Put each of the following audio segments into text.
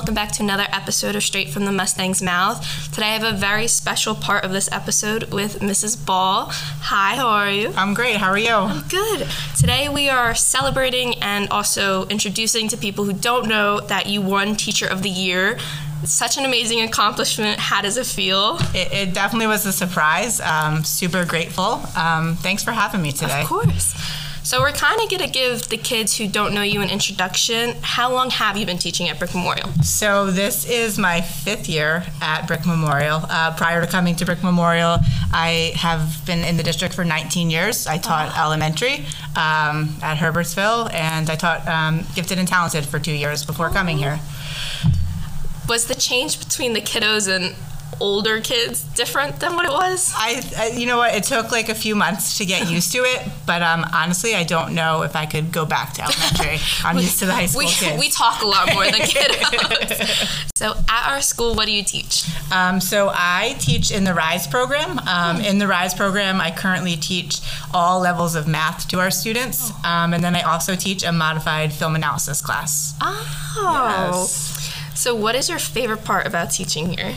welcome back to another episode of Straight from the Mustang's Mouth. Today I have a very special part of this episode with Mrs. Ball. Hi, how are you? I'm great. How are you? I'm Good. Today we are celebrating and also introducing to people who don't know that you won Teacher of the Year. Such an amazing accomplishment. How does it feel? It, it definitely was a surprise. Um, super grateful. Um, thanks for having me today. Of course. So we're kind of going to give the kids who don't know you an introduction. How long have you been teaching at Brick Memorial? So this is my fifth year at Brick Memorial. Uh, prior to coming to Brick Memorial, I have been in the district for 19 years. I taught oh. elementary um, at Herbertsville, and I taught um, gifted and talented for two years before oh. coming here. Was the change between the kiddos and older kids different than what it was? I, I, you know what, it took like a few months to get used to it, but um, honestly, I don't know if I could go back to elementary. I'm we, used to the high school we, kids. We talk a lot more than kiddos. so at our school, what do you teach? Um, so I teach in the RISE program. Um, hmm. In the RISE program, I currently teach all levels of math to our students, oh. um, and then I also teach a modified film analysis class. Oh. Yes. So, what is your favorite part about teaching here?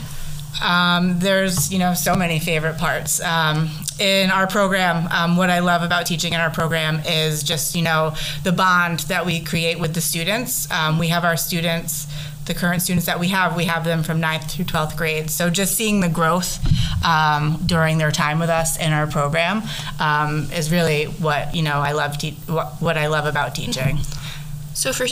Um, there's you know so many favorite parts um, in our program. Um, what I love about teaching in our program is just you know the bond that we create with the students. Um, we have our students, the current students that we have, we have them from 9th through 12th grade. So just seeing the growth um, during their time with us in our program um, is really what you know I love. Te- what, what I love about teaching. So for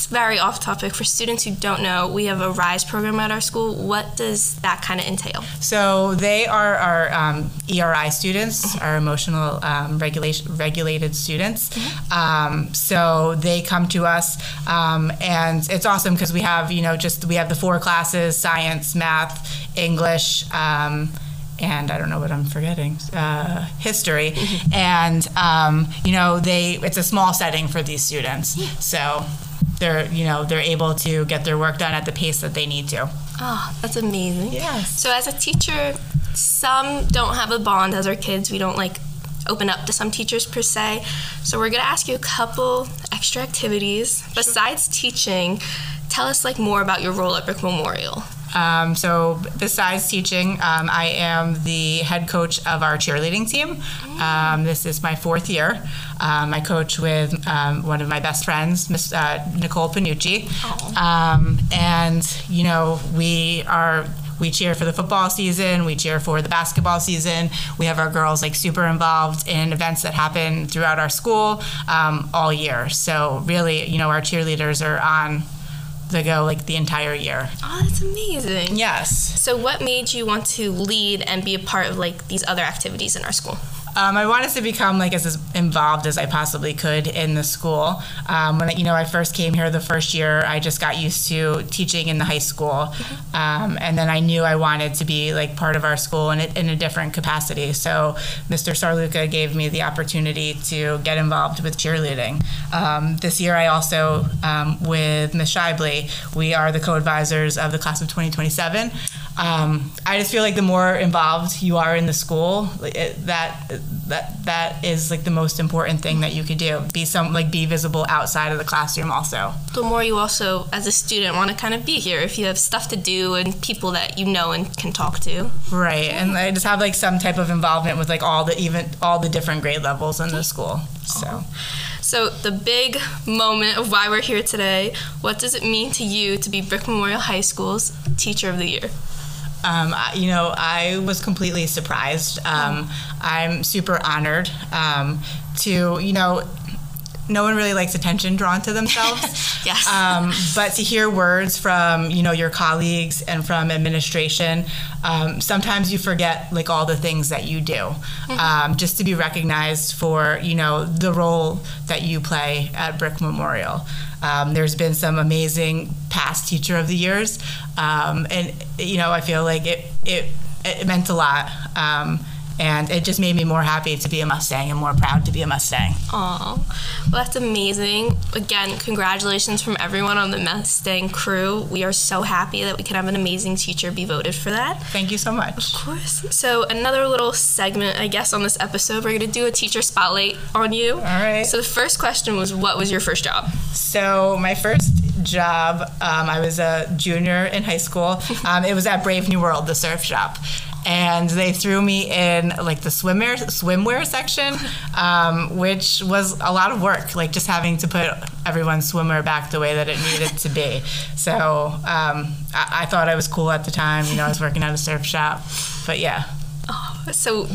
it's very off topic. For students who don't know we have a rise program at our school. What does that kind of entail? So they are our um, eri students mm-hmm. our emotional um, regulation regulated students. Mm-hmm. um, so they come to us um, and it's awesome because we have you know just we have the four classes science math english um, and I don't know what I'm forgetting, uh, history, mm-hmm. and um, you know they it's a small setting for these students, so they're you know they're able to get their work done at the pace that they need to. Oh, that's amazing. Yes. So as a teacher, some don't have a bond as our kids. We don't like open up to some teachers per se. So we're gonna ask you a couple extra activities besides teaching. Tell us like more about your role at Brick Memorial. Um, so besides teaching, um, I am the head coach of our cheerleading team. Um, this is my fourth year. Um, I coach with um, one of my best friends, Miss uh, Nicole Panucci, um, and you know we are we cheer for the football season. We cheer for the basketball season. We have our girls like super involved in events that happen throughout our school um, all year. So really you know our cheerleaders are on the go like the entire year. Oh, that's amazing. Yes. So what made you want to lead and be a part of like these other activities in our school? Um, I wanted to become like as involved as I possibly could in the school. Um, when you know I first came here the first year, I just got used to teaching in the high school, um, and then I knew I wanted to be like part of our school in a, in a different capacity. So Mr. Sarluca gave me the opportunity to get involved with cheerleading. Um, this year, I also um, with Ms. Shibley, we are the co-advisors of the class of 2027 um, I just feel like the more involved you are in the school, it, that that that is like the most important thing that you could do. Be some like be visible outside of the classroom also. The more you also, as a student, want to kind of be here if you have stuff to do and people that you know and can talk to. Right, and I just have like some type of involvement with like all the even all the different grade levels in the school. So. So, the big moment of why we're here today what does it mean to you to be Brick Memorial High School's Teacher of the Year? Um, you know, I was completely surprised. Um, I'm super honored um, to, you know, no one really likes attention drawn to themselves. yes. Um, but to hear words from you know your colleagues and from administration, um, sometimes you forget like all the things that you do. Mm-hmm. Um, just to be recognized for you know the role that you play at Brick Memorial. Um, there's been some amazing past teacher of the years, um, and you know I feel like it it, it meant a lot. Um, and it just made me more happy to be a Mustang and more proud to be a Mustang. Oh, well, that's amazing. Again, congratulations from everyone on the Mustang crew. We are so happy that we can have an amazing teacher be voted for that. Thank you so much. Of course. So, another little segment, I guess, on this episode, we're going to do a teacher spotlight on you. All right. So, the first question was what was your first job? So, my first job, um, I was a junior in high school. Um, it was at Brave New World, the surf shop. And they threw me in like the swimwear swimwear section, um, which was a lot of work, like just having to put everyone's swimwear back the way that it needed to be. So um, I, I thought I was cool at the time. You know, I was working at a surf shop, but yeah. Oh, so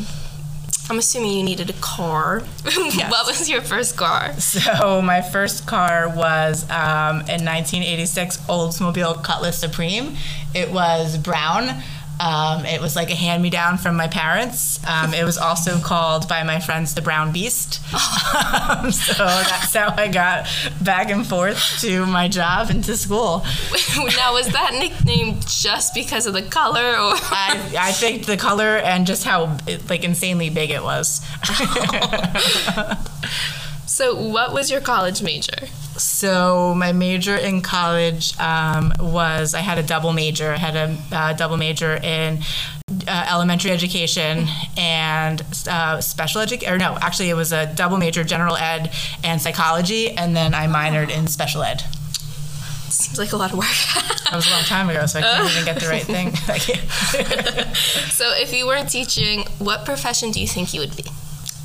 I'm assuming you needed a car. Yes. what was your first car? So my first car was um, in 1986 Oldsmobile Cutlass Supreme. It was brown. Um, it was like a hand me down from my parents. Um, it was also called by my friends the Brown Beast. Um, so that's how I got back and forth to my job and to school. now, was that nickname just because of the color, or I, I think the color and just how like insanely big it was. So? What was your college major? So my major in college um, was I had a double major. I had a uh, double major in uh, elementary education and uh, special education. Or no, actually, it was a double major, general ed and psychology, and then I minored in special ed. Seems like a lot of work. That was a long time ago, so I couldn't even get the right thing. so, if you weren't teaching, what profession do you think you would be?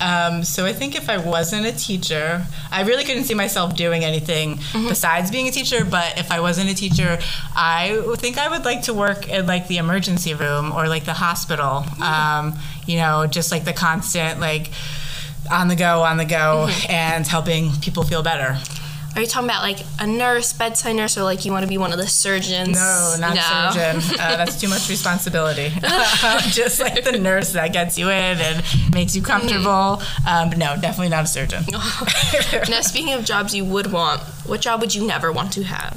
Um, so I think if I wasn't a teacher, I really couldn't see myself doing anything besides being a teacher. But if I wasn't a teacher, I think I would like to work in like the emergency room or like the hospital. Um, you know, just like the constant like on the go, on the go, and helping people feel better. Are you talking about like a nurse, bedside nurse, or like you want to be one of the surgeons? No, not No. surgeon. Uh, that's too much responsibility. just like the nurse that gets you in and makes you comfortable. Um, but no, definitely not a surgeon. now, speaking of jobs you would want, what job would you never want to have?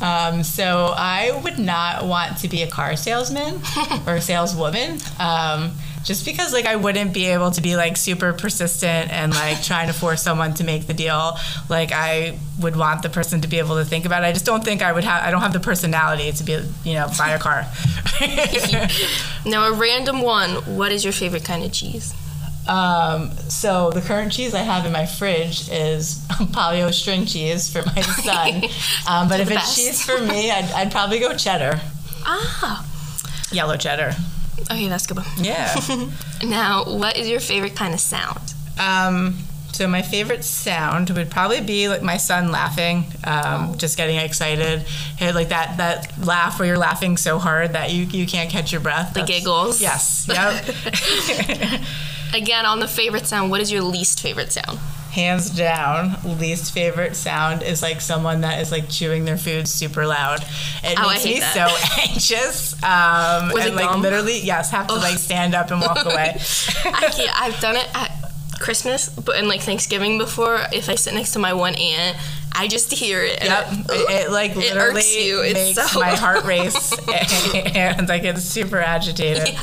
Um, so I would not want to be a car salesman or a saleswoman. Um, just because like I wouldn't be able to be like super persistent and like trying to force someone to make the deal. Like I would want the person to be able to think about it. I just don't think I would have I don't have the personality to be you know buy a car. Now, a random one. What is your favorite kind of cheese? Um, so the current cheese I have in my fridge is paleo string cheese for my son. Um, but if it's best. cheese for me, I'd, I'd probably go cheddar, Ah, yellow cheddar. Okay, that's good. one. Yeah. Now, what is your favorite kind of sound? Um, so my favorite sound would probably be like my son laughing, um, just getting excited, Hey, like that that laugh where you're laughing so hard that you you can't catch your breath. The That's- giggles. Yes. Yep. Again, on the favorite sound, what is your least favorite sound? Hands down, least favorite sound is like someone that is like chewing their food super loud. It Oh, I makes me that. so anxious. Um, Was and like gum? literally, yes, have to like stand up and walk away. I can't, I've done it at Christmas, but and like Thanksgiving before. If I sit next to my one aunt, I just hear it. and Yep, it- it, it, like It literally irks you. It's makes so- my heart race and I get super agitated.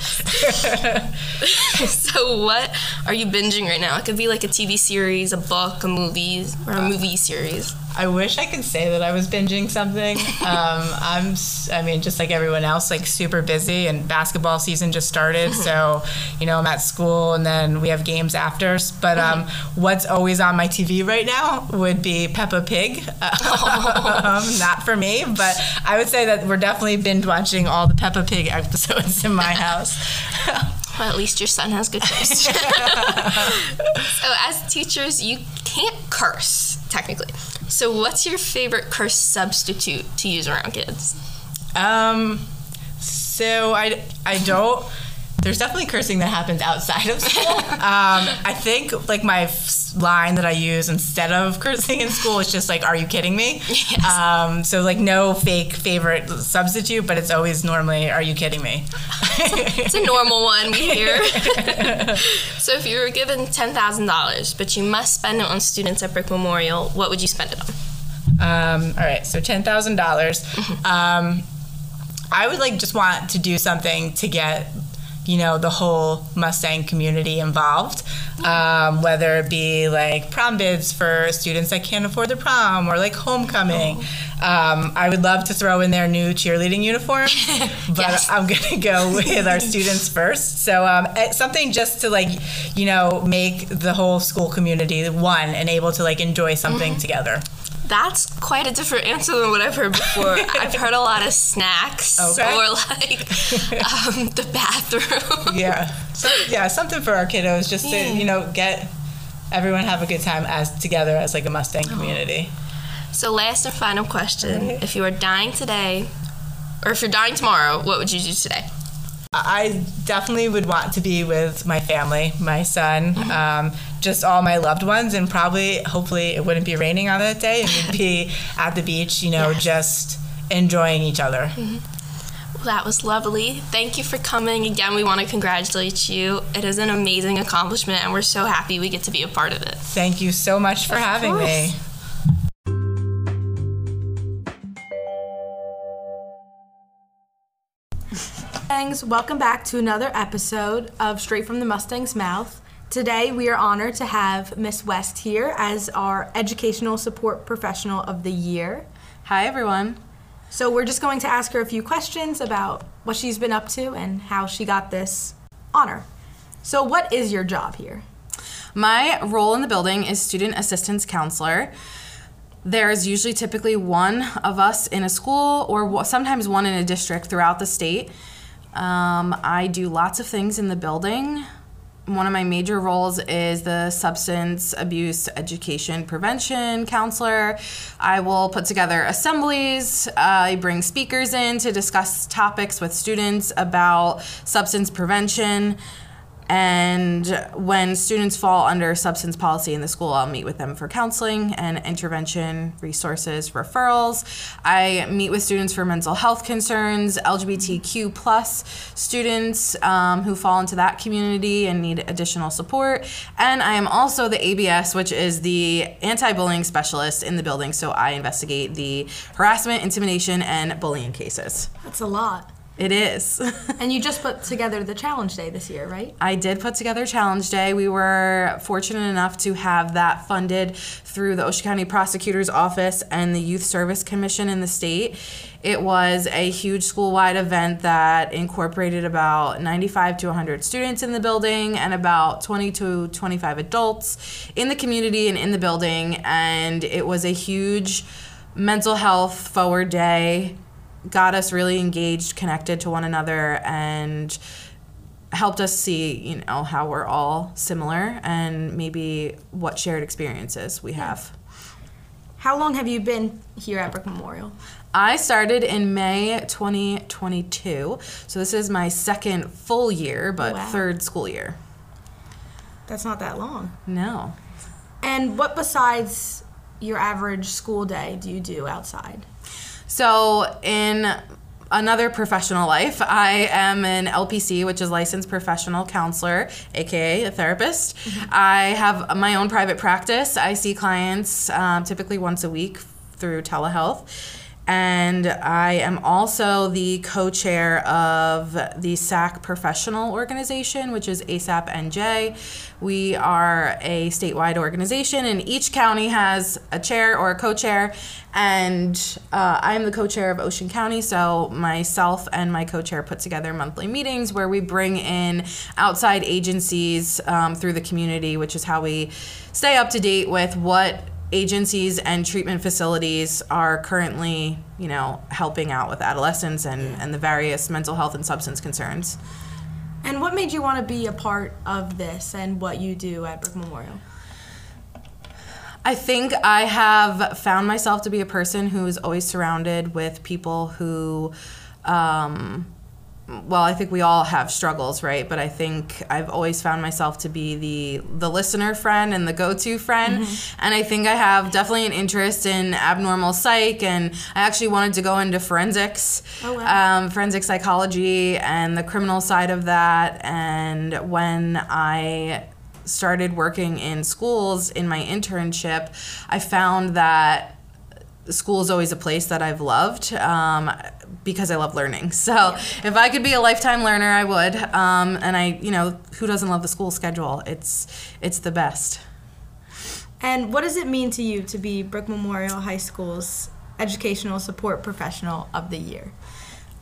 so what are you binging right now? It could be like a TV series, a book, a movie, or a uh, movie series. I wish I could say that I was binging something. Um, I'm, I mean, just like everyone else, like super busy, and basketball season just started. So, you know, I'm at school, and then we have games after. But um, what's always on my TV right now would be Peppa Pig. um, not for me, but I would say that we're definitely binge watching all the Peppa Pig episodes in my house. Well, at least your son has good taste. so, as teachers, you can't curse technically. So, what's your favorite curse substitute to use around kids? Um, so I, I don't. There's definitely cursing that happens outside of school. um, I think like my line that I use instead of cursing in school is just like, "Are you kidding me?" Yes. Um, so like no fake favorite substitute, but it's always normally, "Are you kidding me?" It's a normal one we hear. so, if you were given ten thousand dollars, but you must spend it on students at Brick Memorial, what would you spend it on? Um, all right, so ten thousand dollars. Um, I would like just want to do something to get, you know, the whole Mustang community involved. Um, whether it be like prom bids for students that can't afford the prom, or like homecoming. Um, I would love to throw in their new cheerleading uniform, but Yes. I'm gonna go with our students first. So um, eh, something just to like, you know, make the whole school community one and able to like enjoy something together. That's quite a different answer than what I've heard before. I've heard a lot of snacks Okay. or like um, the bathroom. Yeah. So, yeah, something for our kiddos just Yeah. to, you know, get everyone have a good time as together as like a Mustang community. So, last and final question. If you were dying today, or if you're dying tomorrow, what would you do today? I definitely would want to be with my family, my son, um, just all my loved ones, and probably, hopefully, it wouldn't be raining on that day, and we'd be at the beach, you know, Yes. just enjoying each other. Well, that was lovely. Thank you for coming. Again, we want to congratulate you. It is an amazing accomplishment, and we're so happy we get to be a part of it. Thank you so much for having me. Mustangs, welcome back to another episode of Straight from the Mustang's Mouth. Today we are honored to have Miss West here as our Educational Support Professional of the Year. Hi, everyone. So we're just going to ask her a few questions about what she's been up to and how she got this honor. So, what is your job here? My role in the building is student assistance counselor. There's usually typically one of us in a school or sometimes one in a district throughout the state. Um, I do lots of things in the building. One of my major roles is the substance abuse education prevention counselor. I will put together assemblies. I bring speakers in to discuss topics with students about substance prevention. And when students fall under substance policy in the school, I'll meet with them for counseling and intervention, resources, referrals. I meet with students for mental health concerns, LGBTQ plus students um, who fall into that community and need additional support. And I am also the ABS, which is the anti-bullying specialist in the building. So I investigate the harassment, intimidation, and bullying cases. That's a lot. It is. And you just put together the challenge day this year, right? I did put together Challenge Day. We were fortunate enough to have that funded through the Ocean County Prosecutor's Office and the Youth Service Commission in the state. It was a huge school-wide event that incorporated about 95 to 100 students in the building and about 20 to 25 adults in the community and in the building. And it was a huge mental health forward day got us really engaged, connected to one another, and helped us see, you know, how we're all similar and maybe what shared experiences we have. How long have you been here at Brick Memorial? I started in May 2022, so this is my second full year, but Wow. third school year. That's not that long. No. And what besides your average school day do you do outside? So, in another professional life, I am an LPC, which is licensed professional counselor, aka a therapist. I have my own private practice. I see clients um, typically once a week through telehealth. And I am also the co chair of the SAC professional organization, which is ASAP NJ. We are a statewide organization, and each county has a chair or a co chair. And uh, I'm the co chair of Ocean County, so myself and my co chair put together monthly meetings where we bring in outside agencies um, through the community, which is how we stay up to date with what agencies and treatment facilities are currently, you know, helping out with adolescents and, and the various mental health and substance concerns. And what made you want to be a part of this and what you do at Brick Memorial? I think I have found myself to be a person who is always surrounded with people who, um, well, I think we all have struggles, right? But I think I've always found myself to be the the listener friend and the go-to friend. And I think I have definitely an interest in abnormal psych, and I actually wanted to go into forensics, Oh, wow. um, forensic psychology, and the criminal side of that. And when I started working in schools in my internship, I found that school is always a place that I've loved um, because I love learning. So if I could be a lifetime learner, I would. Um, and I, you know, who doesn't love the school schedule? It's it's the best. And what does it mean to you to be Brick Memorial High School's Educational Support Professional of the Year?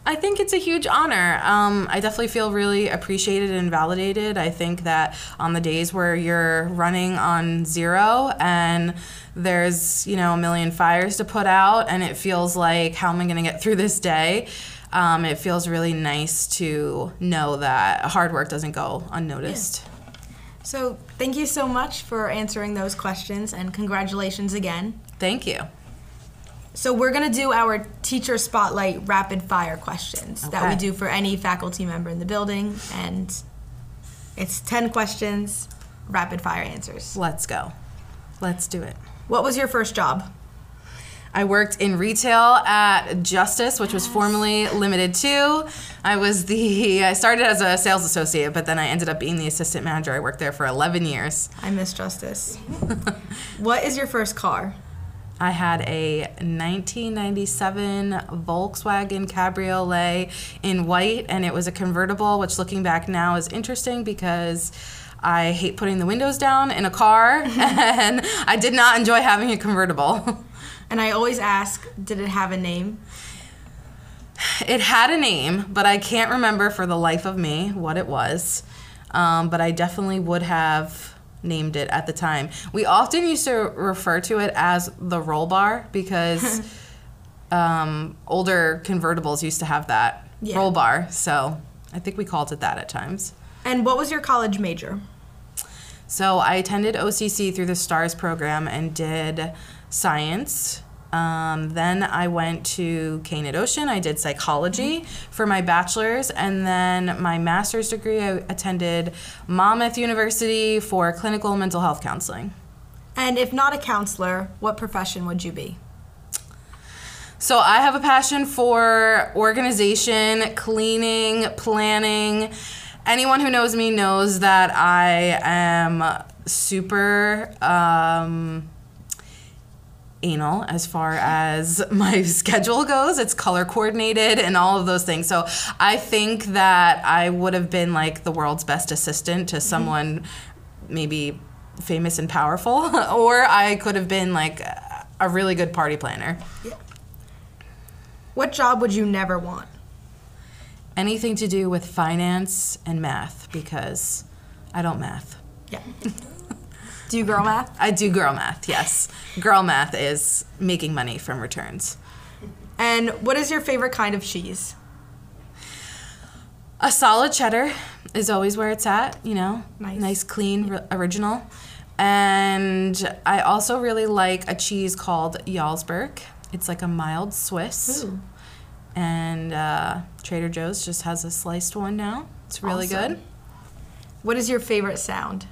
I think it's a huge honor. Um, I definitely feel really appreciated and validated. I think that on the days where you're running on zero and there's, you know, a million fires to put out and it feels like, how am I going to get through this day? Um, it feels really nice to know that hard work doesn't go unnoticed. So, thank you so much for answering those questions and congratulations again. Thank you. So, we're going to do our teacher spotlight rapid fire questions that we Okay. do for any faculty member in the building. And it's 10 questions, rapid fire answers. Let's go. Let's do it. What was your first job? I worked in retail at Justice, which was formerly Limited Too. I was the I started as a sales associate, but then I ended up being the assistant manager. I worked there for 11 years. I miss Justice. what is your first car? I had a 1997 Volkswagen Cabriolet in white, and it was a convertible, which looking back now is interesting because I hate putting the windows down in a car, and I did not enjoy having a convertible. And I always ask, did it have a name? It had a name, but I can't remember for the life of me what it was. Um, but I definitely would have named it at the time. We often used to refer to it as the roll bar because um, older convertibles used to have that Yeah. roll bar. So I think we called it that at times. And what was your college major? So I attended OCC through the STARS program and did science. Um, then I went to Kean at Ocean. I did psychology for my bachelor's, and then my master's degree. I attended Monmouth University for clinical mental health counseling. And if not a counselor, what profession would you be? So I have a passion for organization, cleaning, planning. Anyone who knows me knows that I am super um, anal as far as my schedule goes. It's color coordinated and all of those things. So I think that I would have been like the world's best assistant to someone maybe famous and powerful, or I could have been like a really good party planner. What job would you never want? anything to do with finance and math because I don't math. Yeah. Do you girl math? I do girl math, yes. Girl math is making money from returns. And what is your favorite kind of cheese? A solid cheddar is always where it's at, you know. Nice. clean, r- original. And I also really like a cheese called Jarlsberg. It's like a mild Swiss. Ooh. And uh, Trader Joe's just has a sliced one now. It's really Awesome. good. What is your favorite sound?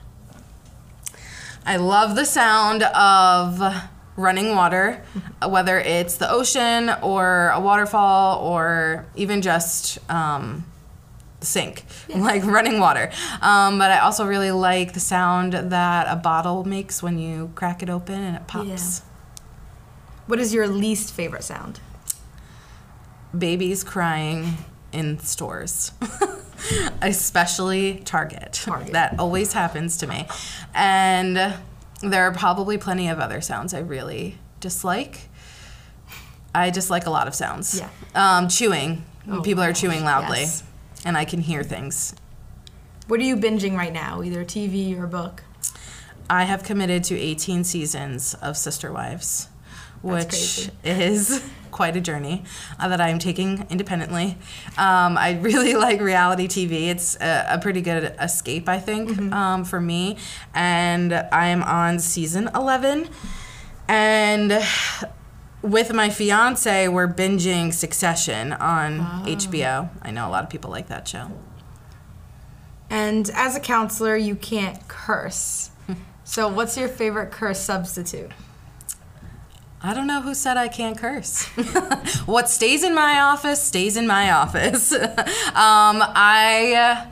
I love the sound of running water, whether it's the ocean or a waterfall or even just um, the sink, like running water. Um, but I also really like the sound that a bottle makes when you crack it open and it pops. What is your least favorite sound? Babies crying in stores. Especially Target. Target. That always happens to me. And there are probably plenty of other sounds I really dislike. I dislike a lot of sounds. Yeah. Um, chewing. when people are chewing loudly. yes. And I can hear things. What are you binging right now? Either TV or book? I have committed to 18 seasons of Sister Wives, which crazy. is quite a journey uh, that I'm taking independently. Um, I really like reality TV. It's a, a pretty good escape, I think, um, for me. And I am on season 11. And with my fiance, we're binging Succession on HBO. I know a lot of people like that show. And as a counselor, you can't curse. so, what's your favorite curse substitute? I don't know who said I can't curse. what stays in my office stays in my office. um, I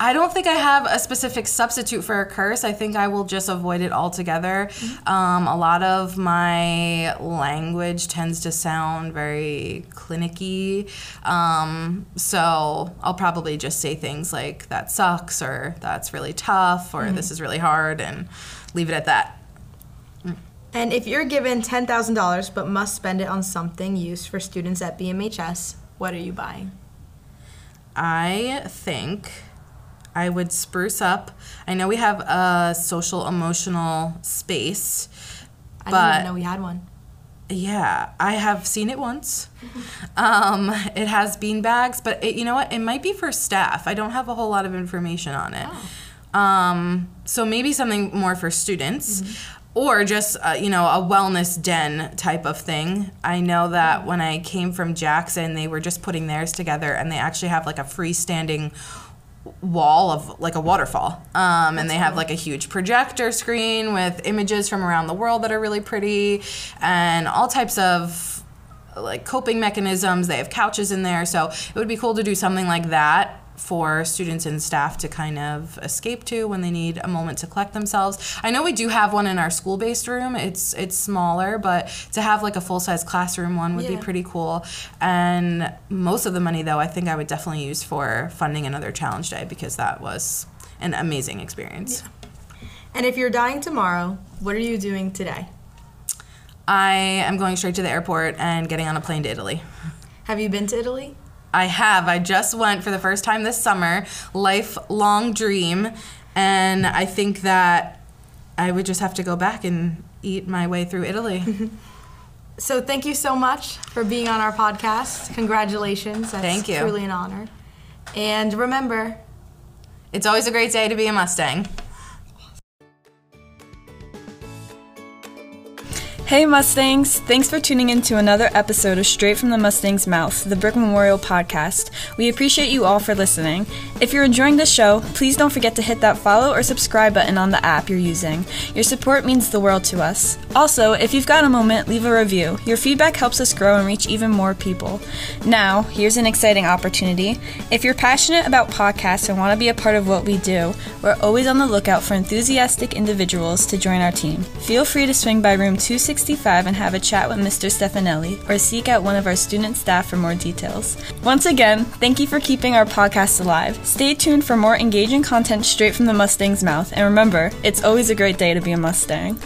I don't think I have a specific substitute for a curse. I think I will just avoid it altogether. Um, a lot of my language tends to sound very clinicky, um, so I'll probably just say things like "that sucks" or "that's really tough" or "this is really hard" and leave it at that. And if you're given $10,000 but must spend it on something used for students at BMHS, what are you buying? I think I would spruce up. I know we have a social emotional space, I didn't even know we had one. yeah, I have seen it once. um, it has bean bags, but it, you know what? It might be for staff. I don't have a whole lot of information on it. Um, so maybe something more for students. Or just uh, you know a wellness den type of thing. I know that when I came from Jackson, they were just putting theirs together, and they actually have like a freestanding wall of like a waterfall. Um, and they have like a huge projector screen with images from around the world that are really pretty and all types of like coping mechanisms. They have couches in there. So it would be cool to do something like that for students and staff to kind of escape to when they need a moment to collect themselves. I know we do have one in our school-based room. It's it's smaller, but to have like a full-size classroom one would be pretty cool. And most of the money though, I think I would definitely use for funding another challenge day because that was an amazing experience. And if you're dying tomorrow, what are you doing today? I am going straight to the airport and getting on a plane to Italy. Have you been to Italy? I have. I just went for the first time this summer. Lifelong dream. And I think that I would just have to go back and eat my way through Italy. So thank you so much for being on our podcast. Congratulations. That's Thank you. truly an honor. And remember, it's always a great day to be a Mustang. Hey Mustangs! Thanks for tuning in to another episode of Straight from the Mustang's Mouth, the Brick Memorial podcast. We appreciate you all for listening. If you're enjoying this show, please don't forget to hit that follow or subscribe button on the app you're using. Your support means the world to us. Also, if you've got a moment, leave a review. Your feedback helps us grow and reach even more people. Now, here's an exciting opportunity. If you're passionate about podcasts and want to be a part of what we do, we're always on the lookout for enthusiastic individuals to join our team. Feel free to swing by room 265 and have a chat with Mr. Stefanelli or seek out one of our student staff for more details. Once again, thank you for keeping our podcast alive. Stay tuned for more engaging content straight from the Mustang's mouth, and remember, it's always a great day to be a Mustang.